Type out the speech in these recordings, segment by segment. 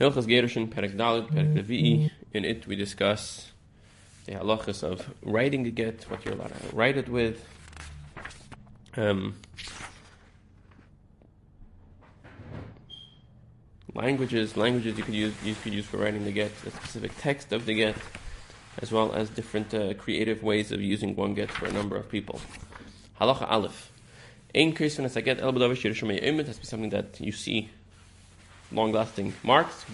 Hilchas Gerushin, Perek Dalit, Perek Levi'i. In it, we discuss the halachas of writing a get, what you're allowed to write it with. Um, languages, languages you could use, you could use for writing the get, the specific text of the get, as well as different uh, creative ways of using one get for a number of people. Halacha Aleph. Ein Kirsten as a get el ye'imit has to be something that you see long-lasting marks.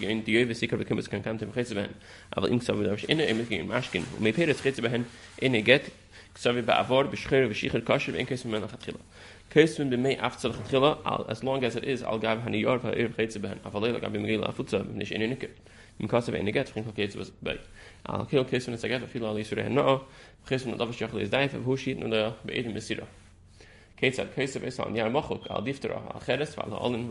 As long as it is. Ketzad Kesav Esal Niyar Al Diftera Al Cheres Val Ha'olin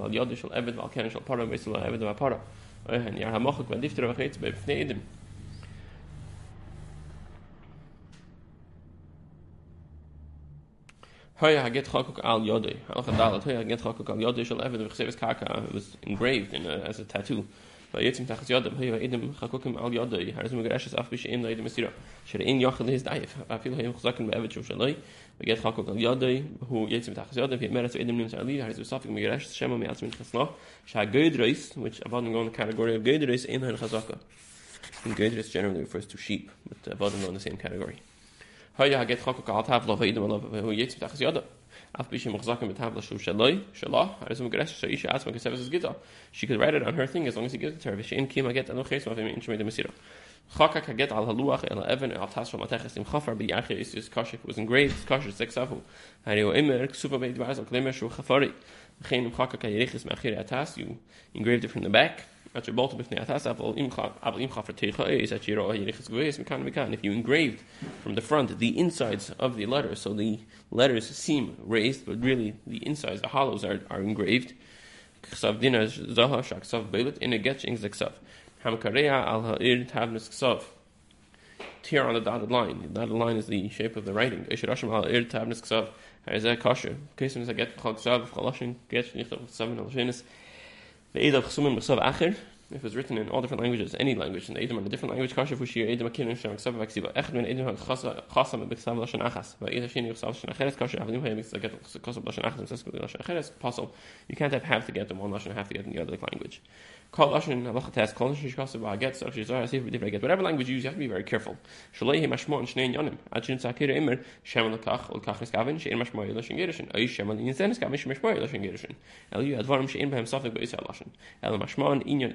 Hoya Chokuk Al Yodu Hoya Chokuk Al Shal evad Val Kaka was engraved in a, as a tattoo bei jetzt tag in hakokem a fil hier which category of gedreis in her generally refers to sheep but abon on the same category. She could write it on her thing as long as he gives it to her. V'she'im kima get anu ches ma'avim inshmei de'mesira. Chakak haget al haluach el ha'even el tasra mateches im chafar b'yachir isis kashik was engraved kashik seksafu. Hariu imer ksuva beidvaz al klemer chafari. V'chein im chakak ha'yerichis ma'achir atas. You engraved it from the back at your bolton b'fnei atas aval imcha for teicha eh, is at your uh, yerichas gveis mikan mikan. If you engraved from the front the insides of the letters, so the letters seem raised, but really the insides, the hollows are, are engraved. Ksav dina zaha shaksav beilit in a getching zeksav. Hamkareya al ha'ir tavnis ksav. Tear on the dotted line. The dotted line is the shape of the writing. Eshirashim al ha'ir tavnis ksav. Harizah kasher. Kesim is a get chal ksav. Chalashin get nichtav ksav al shenis. The of Chesumim B'Sav Acher, if it's written in all different languages, any language, and the Edom in a different language, Kasha Fushir, Edom Akin, Shem Ksav Vaksiva, Echad Min Edom Chasam B'Ksav Lashon Achas, Va'id Hashini Ksav Lashon Acheres, Kasha Avadim Hayim Ksav Ksav Lashon Achas, and Seskud Lashon Acheres, Puzzle. You can't have half to get in one Lashon, and half to get in the other language. Call Lashon Halacha Test, Kol Lashon Shkasav V'Aget, Sarach Shizar, Asif V'Divrei Get. Whatever language you use, you have to be very careful. Shalei He Mashmo and Shnei Yonim, Ad Shin Tzakir Immer, Shem L'Kach, L'Kach Niskavin, Shein Mashmo Lashon Gerishin, Ay Shem L'Inzen Niskavin, Shem Mashmo Lashon Gerishin. El Yu Advarim Shein Behem Safik B'Israel Lashon. El Mashmo Inyon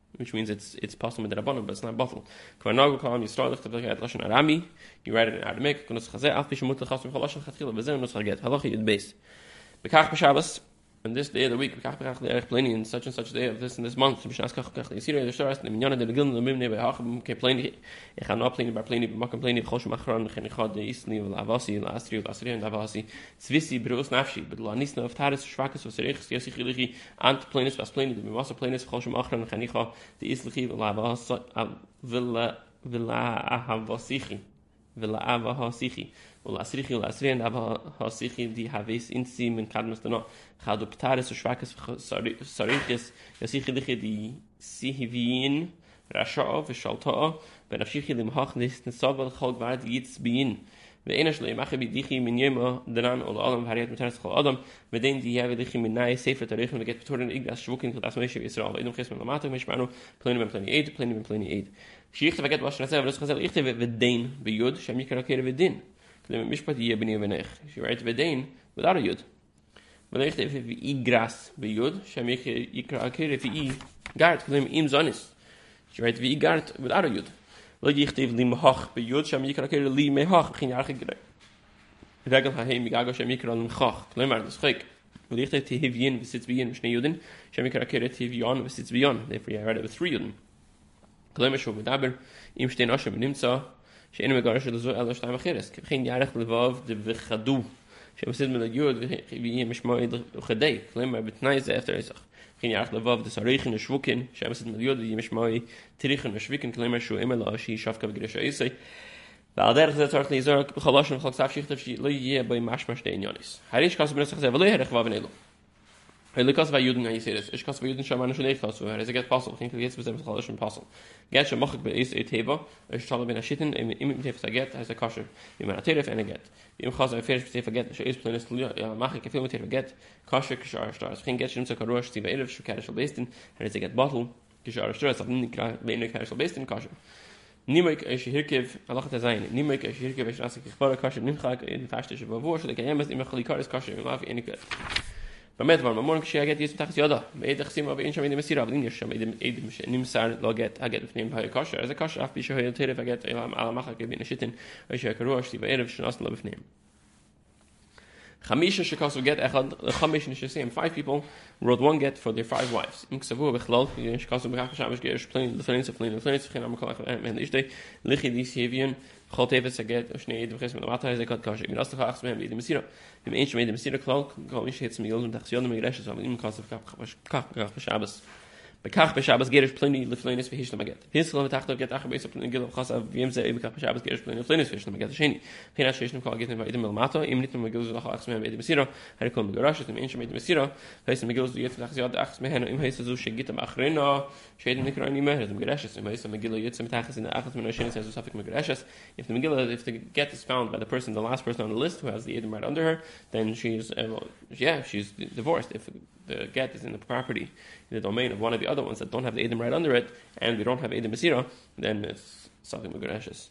which means it's it's possible with the rabbanon, but it's not bottle. You write it in Aramaic, halacha yud. On this day of the week, pleni, in such and such day of this and this month, the vel ava hasichi. Ul asrichi ul asrien ava hasichi di haves in sim in kadmos no khadu ptares so schwakes sorry sorry des yesichi di di sihvin rashov shalta afshichi khidim hakh nisn sovel khog vad yitz bin the inner shle mache bi dichi min yemo danan ol alam hariyat mitas chol adam mit dem die have dichi min nay sefer tarichim mit get torn ik shvukin khol asma yisrael israel in dem khis mit lamata mish banu plan mit plan 8 plan mit plan 8 shicht vaget was nasel das khazal ich bi yud sham yikra kere vedin dem mishpat ye bni venach shivait vedin without a yud wenn ich if i gras bi yud sham yikra kere fi i gart klem im zonis. Shivait vi gart without a yud Lo yicht ev li mehach be yud, shem yikra akir li mehach, chin yarche gre. Regel ha heim gago shem yikra lim chach. Klim ar das chik. Lo yicht ev tehivyin visitz biyin mishne yudin, shem yikra akir tehivyon visitz biyon. Therefore I read it with three yudin. Klemer scho medaber im stehen asche nimmt so שאין מגרש של זו אלא שתיים אחרת, כבחין יערך בלבב דבחדו, שם סיד מן הגיוד ויהיה משמועד וכדי, כלומר בתנאי זה אפטר איסך. וכן יחד לבוא ותסריכן ושווקן, שם סיד מן הגיוד ויהיה משמועד תריכן ושווקן, כלומר שהוא אימא לו שהיא שווקה בגרש האיסי. ועל דרך זה צריך להיזור בכל אושן וכל כסף שיכתב שלא יהיה בו משמע שתי עניוניס. הריש כסף בנוסח זה ולא יהיה רחבה בנילו. Hey, kasse bei Juden schon meine schon nicht kasse. Er ist get passel. Ich jetzt bis zum Kalisch passel. Get schon mach ich bei ist Teva. Ich soll bin a shitten im im mit verget heißt der kasche. Wie man natürlich eine get. Im kasse ein fertig verget. Ich ist planes ja mach ich viel mit verget. Kasche kasche stars. Ich get schon so karosh die bei elf schon kasche besten. Er ist get bottle. Kasche stars gerade wenig kasche besten kasche. Nimek hier gib Allah ta zayn nimek vor kasche nimm khak in wo so der kein immer khali באמת, אבל ממון כשהגט יש מתחת ידו, מעיד החסים רבי אין שם עדים מסירה, אבל אם יש שם עד שנמסר לו גט, הגט בפנים היה כושר, אז זה כושר, אף פי שהיה טרף הגט על המחק בין השיטין, או שהקרוע השתי בערב שנס לו בפנים. חמישה שכסו גט אחד לחמש נשסים, five people wrote one get for their five wives. אם כסבו בכלל, שכסו בכך שם יש פלינית לפלינית לפלינית, וכן אמר כל אחד מהם איש די, לכי דיס הביון Gott hebt sich geht, schnee jeder Christ mit Matthäus der Gott kasch. Mir das doch achts mit dem Messias. Dem ein schmeid dem Messias klang, kann ich jetzt mir und dachte, ja, mir gresch, so im Kasse kach, gab, bekach gerish hishlam get gerish kol im nit mit gel zo ach smem mit mesiro her kom garash mit insh mit mesiro heis mit gel zo yet nach ziyad ach smem im im in safik if the gel if the get is found by the person the last person on the list who has the edom right under her then she's uh, yeah she's divorced. If the get is in the property in the domain of one of the other ones that don't have the Edom right under it, and we don't have Edom Masira, then it's something Mugareshis.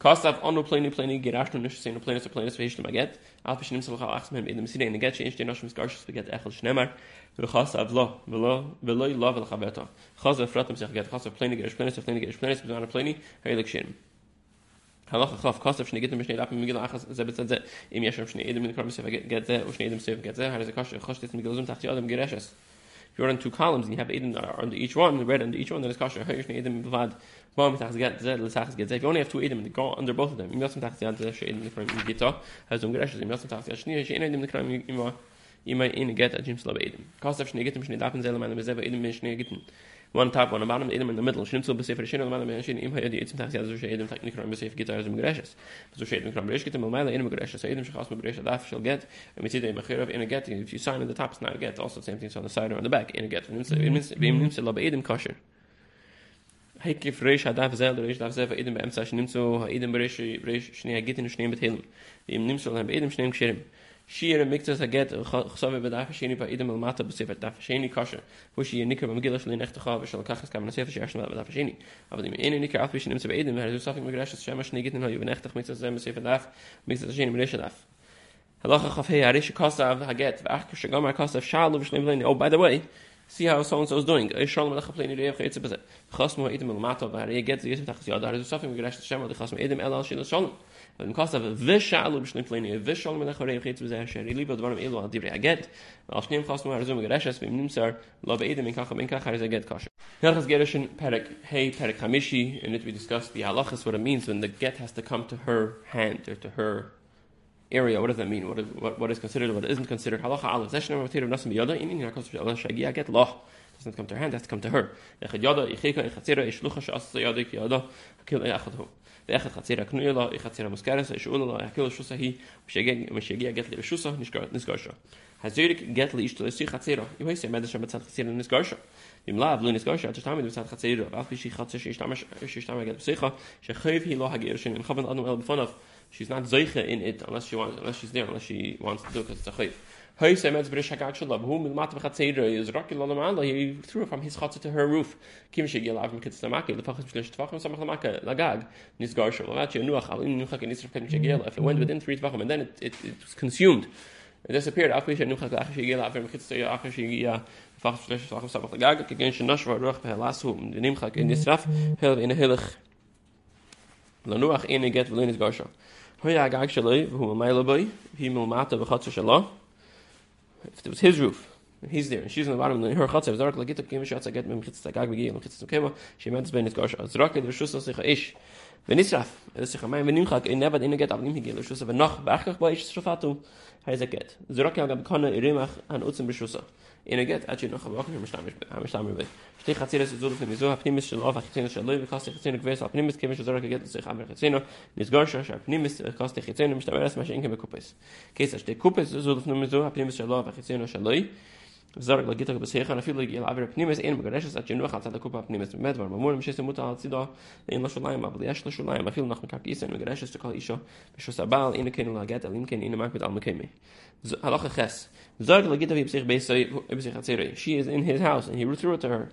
Kostav onu pleni pleni gerashnu nish seinu pleni so pleni so hishnu maget al pishnim so chal achs mehem edem sida in the get shein noshim beget echel shnemar v'chasav lo v'lo v'lo lo v'lo chabeto chasav fratam sich get chasav pleni gerish pleni so pleni gerish pleni so pleni heilig shin halach khaf kastav shne gitem shne lap mit gilach ze betzat ze im yeshem shne edem in kramis get ze u shne edem sev get ze har ze kash khosh tet mit gilzum tacht yadem gereshes if you're on two columns and you have Eden under each one, the red under each one, then it's. Mom tachs get tachs get. If you only have two they go under both of them. Im yosem tachs yad ze Eden from Gita has um geresh. Im yosem she Eden the kram ima get dapen zel man bezeva Eden min shni geten. One top, one bottom, Eden in the middle. Shnim so besefer shni man man shni im hayad yitzim tachs yad ze Eden tak nikram besef Gita has um geresh. So she Eden kram geresh getem mal in geresh. So Eden shachas mit geresh daf shall get. And we see the mechirav in a get. If you sign in the top, it's not a get. Also the same thing on the side or on the back in a get. Means it lab Eden kosher. heike fresh hat darf selber ich darf selber in beim sach nimmt so in dem bereich bereich schnell geht in schnell mit hin im nimmt so beim edem schnell geschirm shire mikt es aget khosam be daf shini bei edem mata daf shini kasher wo shi nik be migel shli necht khav shal kachs kam sefer shi ashma be daf. Daf arish kosav haget kosav oh by the way see how so and so is doing. Idem mal mata re get ze shema de elal shil shon of shal mal khare khayt ze sheri li bod varm elo di re get as nim khas mo arzum geresh es bim nim sar lo be idem khakh men khakh ze get kash her khas gereshin perik hey perik kamishi and it we discussed the halachas what it means when the get has to come to her hand or to her area. What does that mean? What is what, what is considered what isn't considered? Halacha aleph zesh never tir nasim yada in in yakos shal shagi get loh doesn't come to her hand has to come to her. Echad yada ichika ichatzira ishlucha shas yada ki kil echad hu ואחד חציר הקנוי לו, אחד חציר המוסקרס, ישאול לו, יחכיל שוסה היא, ושיגיע גט לרשוסה, נסגר שו. הזיריק גט לאשתו לסי חצירו, אם הייסי עמד שם בצד חציר נסגר שו. אם לאו, לא נסגר שו, תשתמד בצד חצירו, ואף בישי חציר שישתמד גט בשיחה, שחייב היא לא הגיר שני, מכוון אדנו אל בפניו, she's not zeiche in it unless she wants unless she's there unless she wants to do because it's a chayv He threw from his chatz to her roof. If it went within 3 tfachim and then it, it, it was consumed. It disappeared. After she nuach ach she gel av mit stamake ach she ya fachs shlesh tfachim samach If it was his roof, he's there and she's in the bottom and her khatsa zark like get kim shots I get mem khitz tagag begi und khitz kema she meant ben gosh zrak der shuss sich ish wenn ich raf es ich mein wenn ich in never in get aber nicht gehen schusse wenn noch bachach bei ich schafatu fatu er get so ja gab kann er mach an utzen beschusse in get at ich noch aber nicht stamm am stamm bei steh hat sie das so für so hab nicht schon auf ich sehen schon leute kostet ich sehen gewesen hab nicht kein zrock get sich haben ich sehen nicht gar schon auf nimm ich kostet ich sehen nicht aber erst mal schenken bei kupes käse steht kupes so so hab nimm schon auf ich sehen schon pnimes ein magaresh at jenu khat da kupa pnimes med var mamul mishes mut al tsida in la shulaim ab yash la shulaim afil nach kak isen magaresh to kal isha bisho sabal in ken la get alin ken in mak mit al mekeme halach ges zarg la gitog bes bes bes khatsere she is in his house and he threw it to her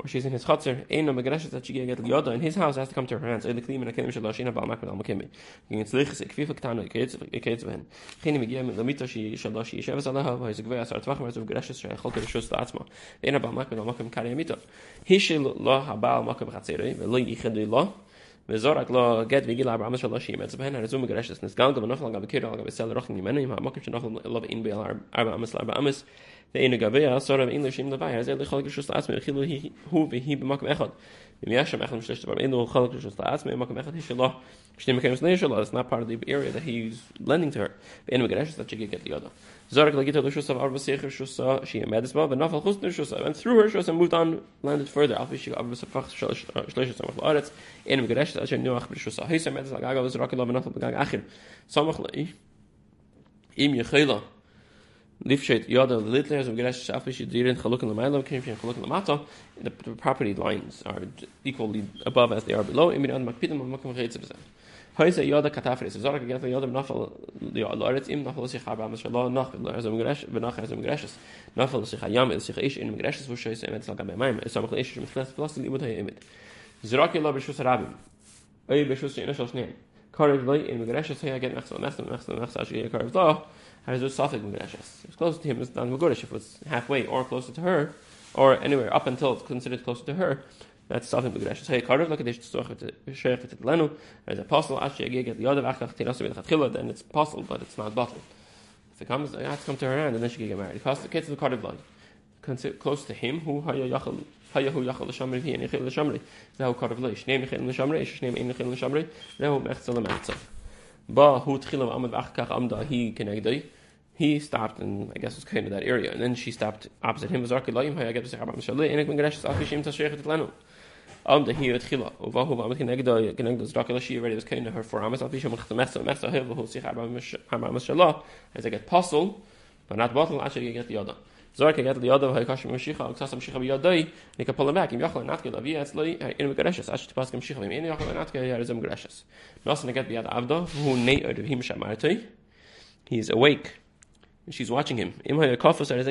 or she's in his chatzar, ein no megreshes that she get yoda in his house has to come to her hands. Ele klim in a kelim shel shina ba mak al makemi. Gin tzlich se kfif ktano ikets ikets ben. Khini migya mit lamita shi shel shi shavas alaha va iz gvei asar tvach mer megreshes shel khol ke shus tatsma. Ein ba mak al makem kari mita. Hi shel lo ha ba al makem we zorak lo get vi gil abraham shal shi mit ben rezum gerashtes nes gang gevnof lang gebe kirol gebe sel rochni menen ma mokem shnof lov in be alar abraham shal abraham de ene gabe sort of english in the bay as ele khol geshes as mit khilo hu vi hi be mokem echot Eliashim Echad Mishlesh Tavim It's not part of the area that he's lending to her. And through her moved on landed further lifshet yada l'litler of fi chaluk in l'mata the property lines are equally above as they are below geht ja der Nafel ja Leute im Nafel sich haben was Allah nach also im Grash wenn nach also im Grash Nafel sich ayam ist sich ich in im Grash wo scheiße mit sagen bei meinem ist aber ich mit Flas Flas die mit mit Zrak Allah bi shus rabim ay bi shus ina shus nein Karv lay in nach so ich Karv da has a suffix in Grash it's close to him is done good if it was halfway or closer to her or anywhere up until it's considered closer to her. That's we should say Carter look at this with uh, the Lenu. As apostle actually get the other to us with then it's possible but it's not bottle. If it comes I have to come to her hand and then she can get married. Because the kids of Carter blood close to him who haya yachal haya hu yachal shamri hi and yachal shamri now Carter blood name yachal shamri is name in yachal shamri now echt ba hu tkhila amad achkach amda hi kenegdai he stopped and I guess was kind of that area. And then she stopped opposite him. Was arkelayim haya get to say about shalai and ik ben geresh afishim tashayach et lanu am de hier tkhila u va hu am ken egdo ken egdo zrakala shi. Already was kind of her for mish aber mashallah as i get puzzle but not bottle actually get the other. Get the other hay kash mishicha u tsam mishicha yadai ne ka pola mak im yachol nat ke lavi at loi. In get the other him shamartei he is awake she's watching him his servant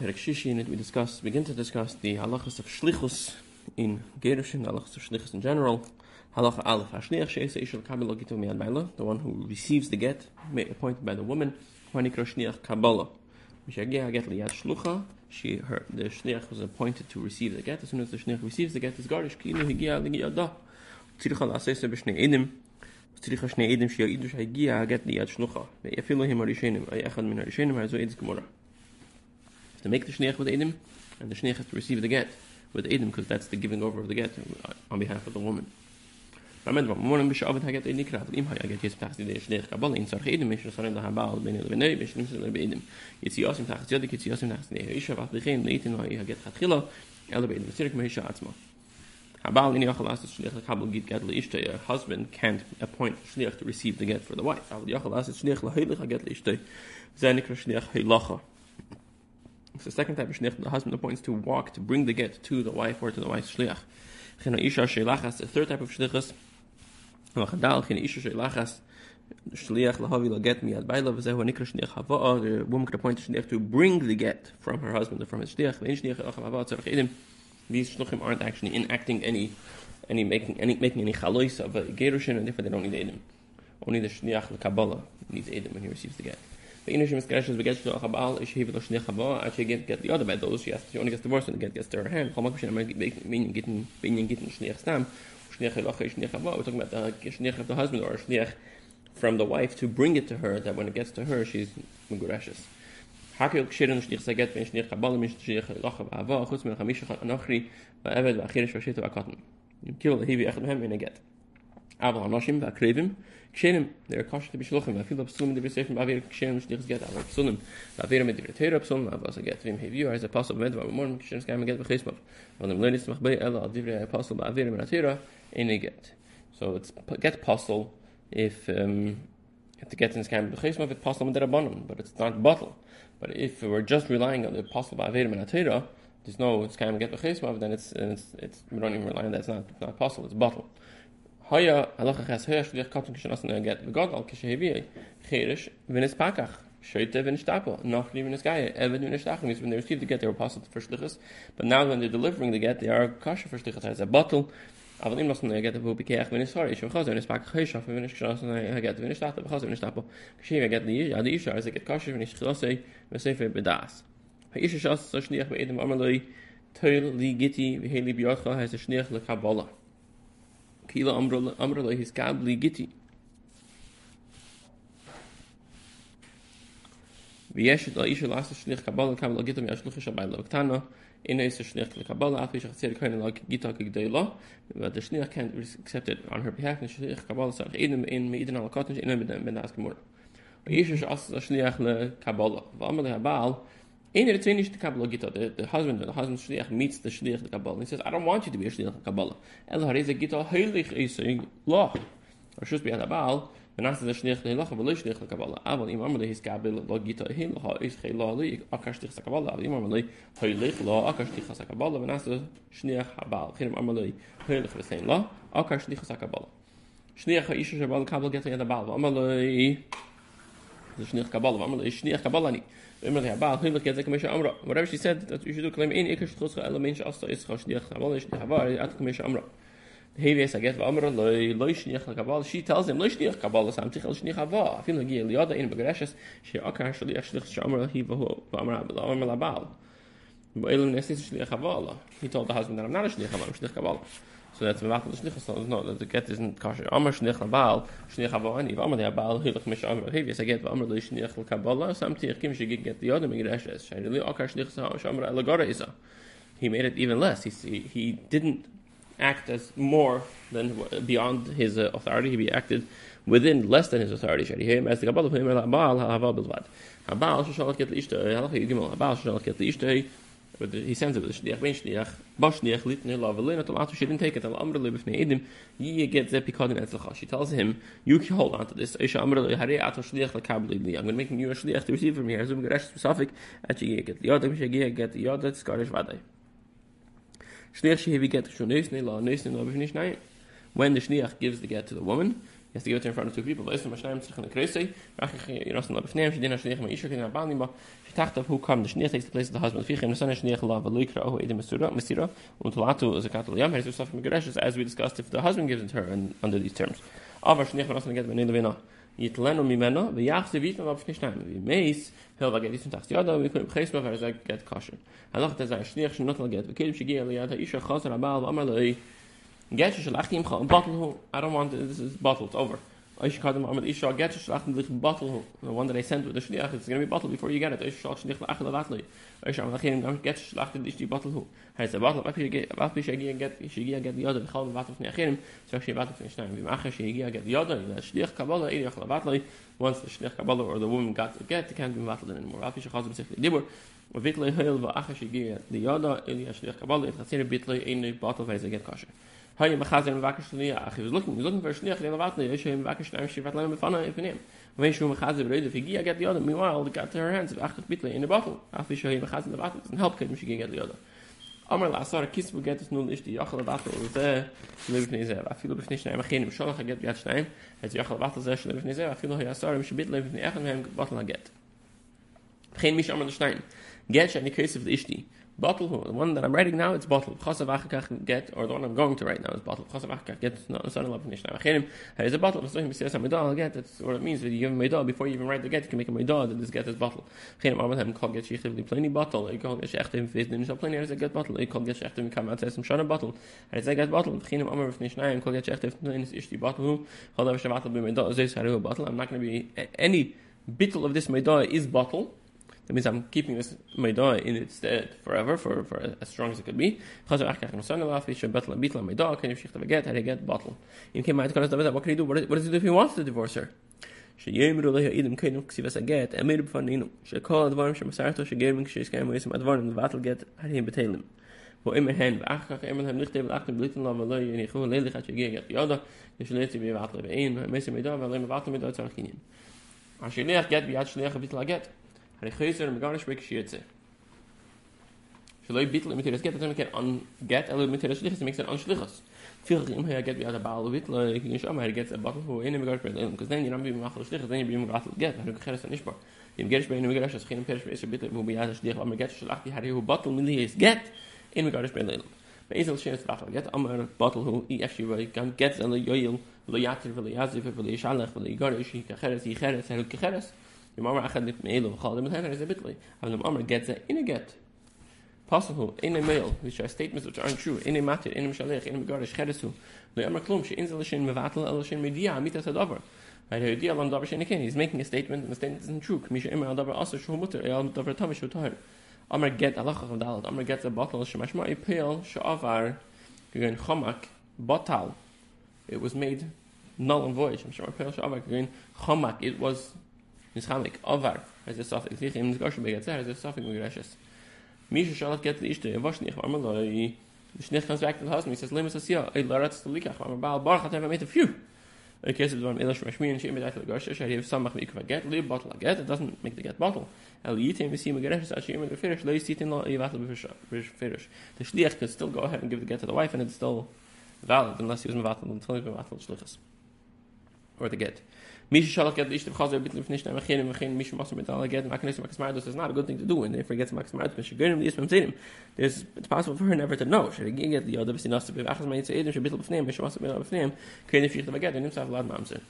er we discuss, begin to discuss the halachas of Shlichus, in Gerushin, halach to shlichus in general. Halach alef hashliach sheisa ishel kabbalah gitu miyad the one who receives the get, appointed by the woman, Hanikra shliach kabbalah. Mishagia get liyad shlucha, she, her, the shliach was appointed to receive the get. As soon as the shliach receives the get, is garish kinu higia. Tziricha la'asesa b'shnei edim, tziricha shnei edim shia idu shahigia get liyad shlucha. Ve'yafilu him harishenim, ay echad min harishenim, hazo edis gemora. To make the shliach with edim, and the shliach has to receive the get with Edom because that's the giving over of the get on behalf of the woman. A husband can't appoint shnech to receive the get for the wife It's the second type of shliach the husband appoints to walk to bring the get to the wife or to the wife's shliach. Chena isha shelachas, the third type of shlichus. V'chadal chena isha shelachas shliach lahavi laget miyad baila v'zehu nikra shliach. The woman could appoint a shliach to bring the get from her husband or from his shliach. Shliach edim. These shluchim aren't actually enacting any any making any making any chalois of a gerushin, and therefore they don't need Edom. Only the shniach the Kabbalah needs Edom when he receives the get. But in Hashem Miskaresh, we get to a Chabal, is she the shniach Kabbalah, actually get, get the other by those, she has to, she only gets divorced and the get gets to her hand. Chol Makushin, I'm meaning getting, being getting shniach stam, shniach eloche, shniach Kabbalah, we're talking about the shniach of the husband or shniach from the wife to bring it to her, that when it gets to her, she's Megurashes. Hakel kshirin shlich zaget ben shlich kabal min shlich lach ava khutz min khamish khan anachri va aved va akhir shvashit va katan kill he vi echad hem in a get aber anoshim va krevim kshirim der kosh to be shlich get mit get vim as a possible med morn kshirim skam get mit tera in get so it's get apostle if um if the get in skam khisma with apostle with the but it's not bottle But if we're just relying on the apostle Avedim and Atira, there's no it's of get bechesmav, then it's it's it's we don't even rely on that. It's not it's not apostle. It's bottle. Haya halacha ches haya shlich katan kishanas get begadal kishehevi cherish v'nis pakach shoyte v'nis tapo nachli v'nis gaya eved v'nis tachim means when they receive the get they were apostle for shlichus, but now when they're delivering the get they are kasha for shlichus. It's a bottle. אבל אם לא יגעת בו ביקח ונספר, יש מחוז ונספק חשף ונשכרס הגעת ונשתת בחוז ונשתת בו. כשהיא הגעת ליד אישה, אז הגעת קשה ונשכרסי וספר בדעס. האיש ששס שניח בעדם אמר לי, תויל לי גיטי והלי ביותך, אז שניח לקבלה. כאילו אמר לי, הסקב לי גיטי. ויש לאיש לעשות שליח קבלה, קבלה גיטה מהשלוחה שבאים לו קטנה, in is shlich le kabala af ich erzähle keine lag gita ge lo aber der shlich can accept it on her behalf and shlich kabala sag in in mit in alle katten in mit mit das gemor is es as shlich le in der zweite kabala gita. The husband the husband shlich meets the shlich le kabala he says i don't want you to be a shlich le kabala el har is a gita heilig is lo or should be an baal wenn as der schnech le lach aber schnech le kabala aber im amle his kabel lo gita hin ha is la li akash dich kabala aber im amle hay le la akash dich kabala wenn as schnech habal. Khim amle hay le sein la akash dich kabala schnech is es aber kabel get in der bal amle der schnech kabala amle schnech kabala ni immer der bal hay le kemesh amra whatever she said that you should do, claim in ikash khos element as is schnech kabala schnech habal at kemesh amra Hevi es aget vamr loy loy shnikh kabal she tells him loy shnikh kabal sam tikh shnikh ava fil gi li yada in begrashes she akar shli shnikh shamr hi vo vamr abel vamr la bal but elu nesis shnikh kabal he told the husband that I'm not a shnikh kabal shnikh kabal so that's the matter shnikh so no the get isn't kosher amr shnikh kabal shnikh ava ani vamr ya bal hi mish amr hevi es aget vamr loy shnikh kabal sam tikh kim get the yada begrashes she li akar shnikh shamr la gara isa he made it even less he he didn't act as more than beyond his uh, authority. He acted within less than his authority. Shari him as the Kabbalah him Baal hava bilvad. Get get. But he sends it with shliach ben shliach. Bash shliach lit ne la velina to latu. She didn't take it. Al amr le b'fnei edim. Ye get ze pikadin etzlacha. She tells him, you can hold on to this. Isha amr le harei ato shliach le kabli li. I'm going to make you a shliach to receive from here. Zum geresh specific. At ye get the yodam. She get the yodat. Skarish vadai. Shniach shehevi get shon neisnei la neisnei la b'fnei shnayim. When the shniach gives the get to the woman, he has to give it in front of two people. In the kreisei, yinosin la b'fnei, she dina shniach ma'isha kina ba'al nima, she tacht who come, the shniach takes the place of the husband. Shniach la ohu edim yam, as we discussed, if the husband gives it to her and under these terms. Shniach v'nosin get b'nei yitlenu mimeno, tacht yada get le get shel achim kha bottle i don't want this is bottled over. I should call them Ahmed Isha get sich bottle the one that I sent with the shliach it's going to be bottle before you get it. La latli Isha am lachim gam get die bottle hu. Heißt der bottle was ich was ich gegen get ich gehe get die other wir kommen warten von so ich gehe get die other der shlich kabala ich la latli once the shlich kabala or the woman got to get can't be battled anymore. Die shlich kabala ich hatte bitte in die bottle weil sie get kosher Hay ma khazen im vakish shni ach ich looking looking for shni ach le vat ne ich im vakish shni shi vat le mit fana ifnem wenn shum khazen brede fi gia get the other. Meanwhile the got her hands. Ach bitle in the bottle. Ach ich shoy im khazen vat and help can she get the other. Amar la sar kis bu get es nun ist die achle vat und ze lebt ne ze a filo bifne shni ma khin im shol get get shni et yachle vat ze shni bifne ze a filo ya sar im shbit lebt ne ach im bottle get. Khin mich amar shni get shni case of the ishti Bottle, the one that I'm writing now, it's bottle. Chasav achakach get, or the one I'm going to write now is bottle. Chasav achakach get, no, it's not a love condition. Achirim, there's a bottle, says a midah, get, that's what it means. When you give a midah, before you even write the get, you can make a midah, that this get is bottle. Achirim, Armahem, call get shechiv li plenty bottle, you call get shechtim fizz, then you plenty, there's a get bottle, you call get shechtim, come out, some shana bottle, and it's a get bottle, Achirim, Amar, if nishnayim, call get shechtim, then it's ishti bottle, who, call out shavatal bi midah, zes haru bottle, I'm not going to be, any bittle of this midah is bottle, that means I'm keeping this Maidah in its stead forever, for, for as strong as it could be. Can you shift the get? How do you get bottle? In came what can he do? What does he do if he wants to divorce her? שיאמרו לו אידם קיינו כסיבס הגט, אמיר בפנינו, שכל הדברים שמסרתו שגרמים כשיש קיים ויסם הדברים לבטל גט, הרי בתהילים. wo immer hen ach kach immer hem nicht eben achten blitten la mal in ich will ledig hat je geht ja da ist letzte wie warten bei ein messer mit da weil immer warten and he chaser megarish make shiitze. Shloi bitl mit der get that get on get a little bit of this makes it on shlichas. Feel him here get the other ball with like you show me gets a bottle who in megarish bitl because then you're not being machal shlichas then you're being machlo get and you khalas nicht bar. Im gerish bei megarish as khinem perish is bitl wo biad shlich am get shlach die hari who bottle mit his get in megarish bitl. Bei isel shis bottle get am bottle who i actually can get and the yoyil? lo yatir vel yaziv vel yishalach vel igarish hi khalas hi khalas hi khalas the mama achad mit melo khad mit is a bitly and the mama gets it in a get possible in a mail which are statements which aren't true in a matter in a shalech in a garish khadesu the mama klum she in zelishin mevatel elishin media mit as adaver Right, the idea on davar shenikin, he's making a statement, and the statement isn't true. Kamisha immer davar also shu mutter, el davar tamish tahir. Amar get alacha from dalat. Amar get a bottle shemashma a pale shavar. Again chomak botal. It was made null and void. Shemashma pale shavar. Again chomak. It was is khamik over as a sofik sich im gosh be gatzer as a sofik mit grashes mish shalat get ist der was nicht einmal da ich nicht ganz weg das haus mich das lemes das ja ich larat zu lika aber bal bar hat mit a few guess it was one Elish Mashmi and she made that gosh she have some make me get live bottle get it doesn't make the get bottle el eat him see me get it she made the finish lay sit in the battle be finish the shliach can still go ahead and give the get to the wife and it's still valid unless he was battle until he battle shlichas or the get Mish shall get ist der bit nicht mehr gehen wir gehen mish machst mit alle get mal das is not a good thing to do and she going this from saying there's it's possible for her never to know she can get the other be achs mal say she bit of name mish machst mit alle name kann ich nicht get nimmt auf lad mamse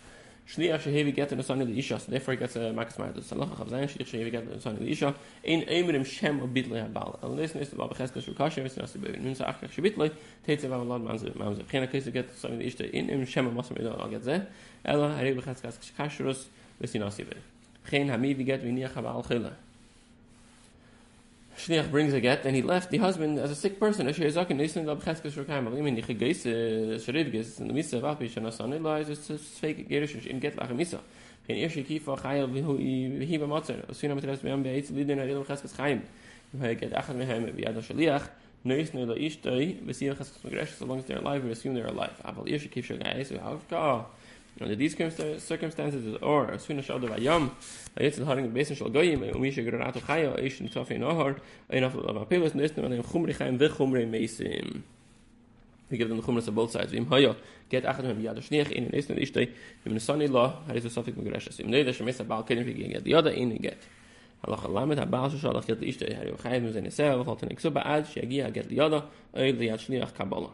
shlia she heavy get in sunny isha so therefore gets a max my the salah khab zain she heavy get in sunny isha in aimer im shem a bit le bal and this is about khas kas kas is not the in sa akh she bit le tete va lad man ze man ze khina kas get sunny isha in im shem mas me קיין get ze ela hayb khas kas is khin hami get ni khab al khila Shliach brings a get, and he left the husband as a sick person. Asher Magresh, so long as they're alive, we assume they're alive. under these circumstances or as soon as shall the yom a yitz harin the basin shall go yim and we should go out of in tofe no hor enough of a pilus nest and in khumri khaim ve khumri mesim we give them the khumri both sides. Im haya get achad him yad shnech in nest and ishtay im the sunny law that a sofik magresh im nay the shmesa bal vi ve get the other in get. Allah Allah mit der Basis Allah geht ist der Herr und geben seine Seele und hat nichts so bei als ja geht die Jada und kabala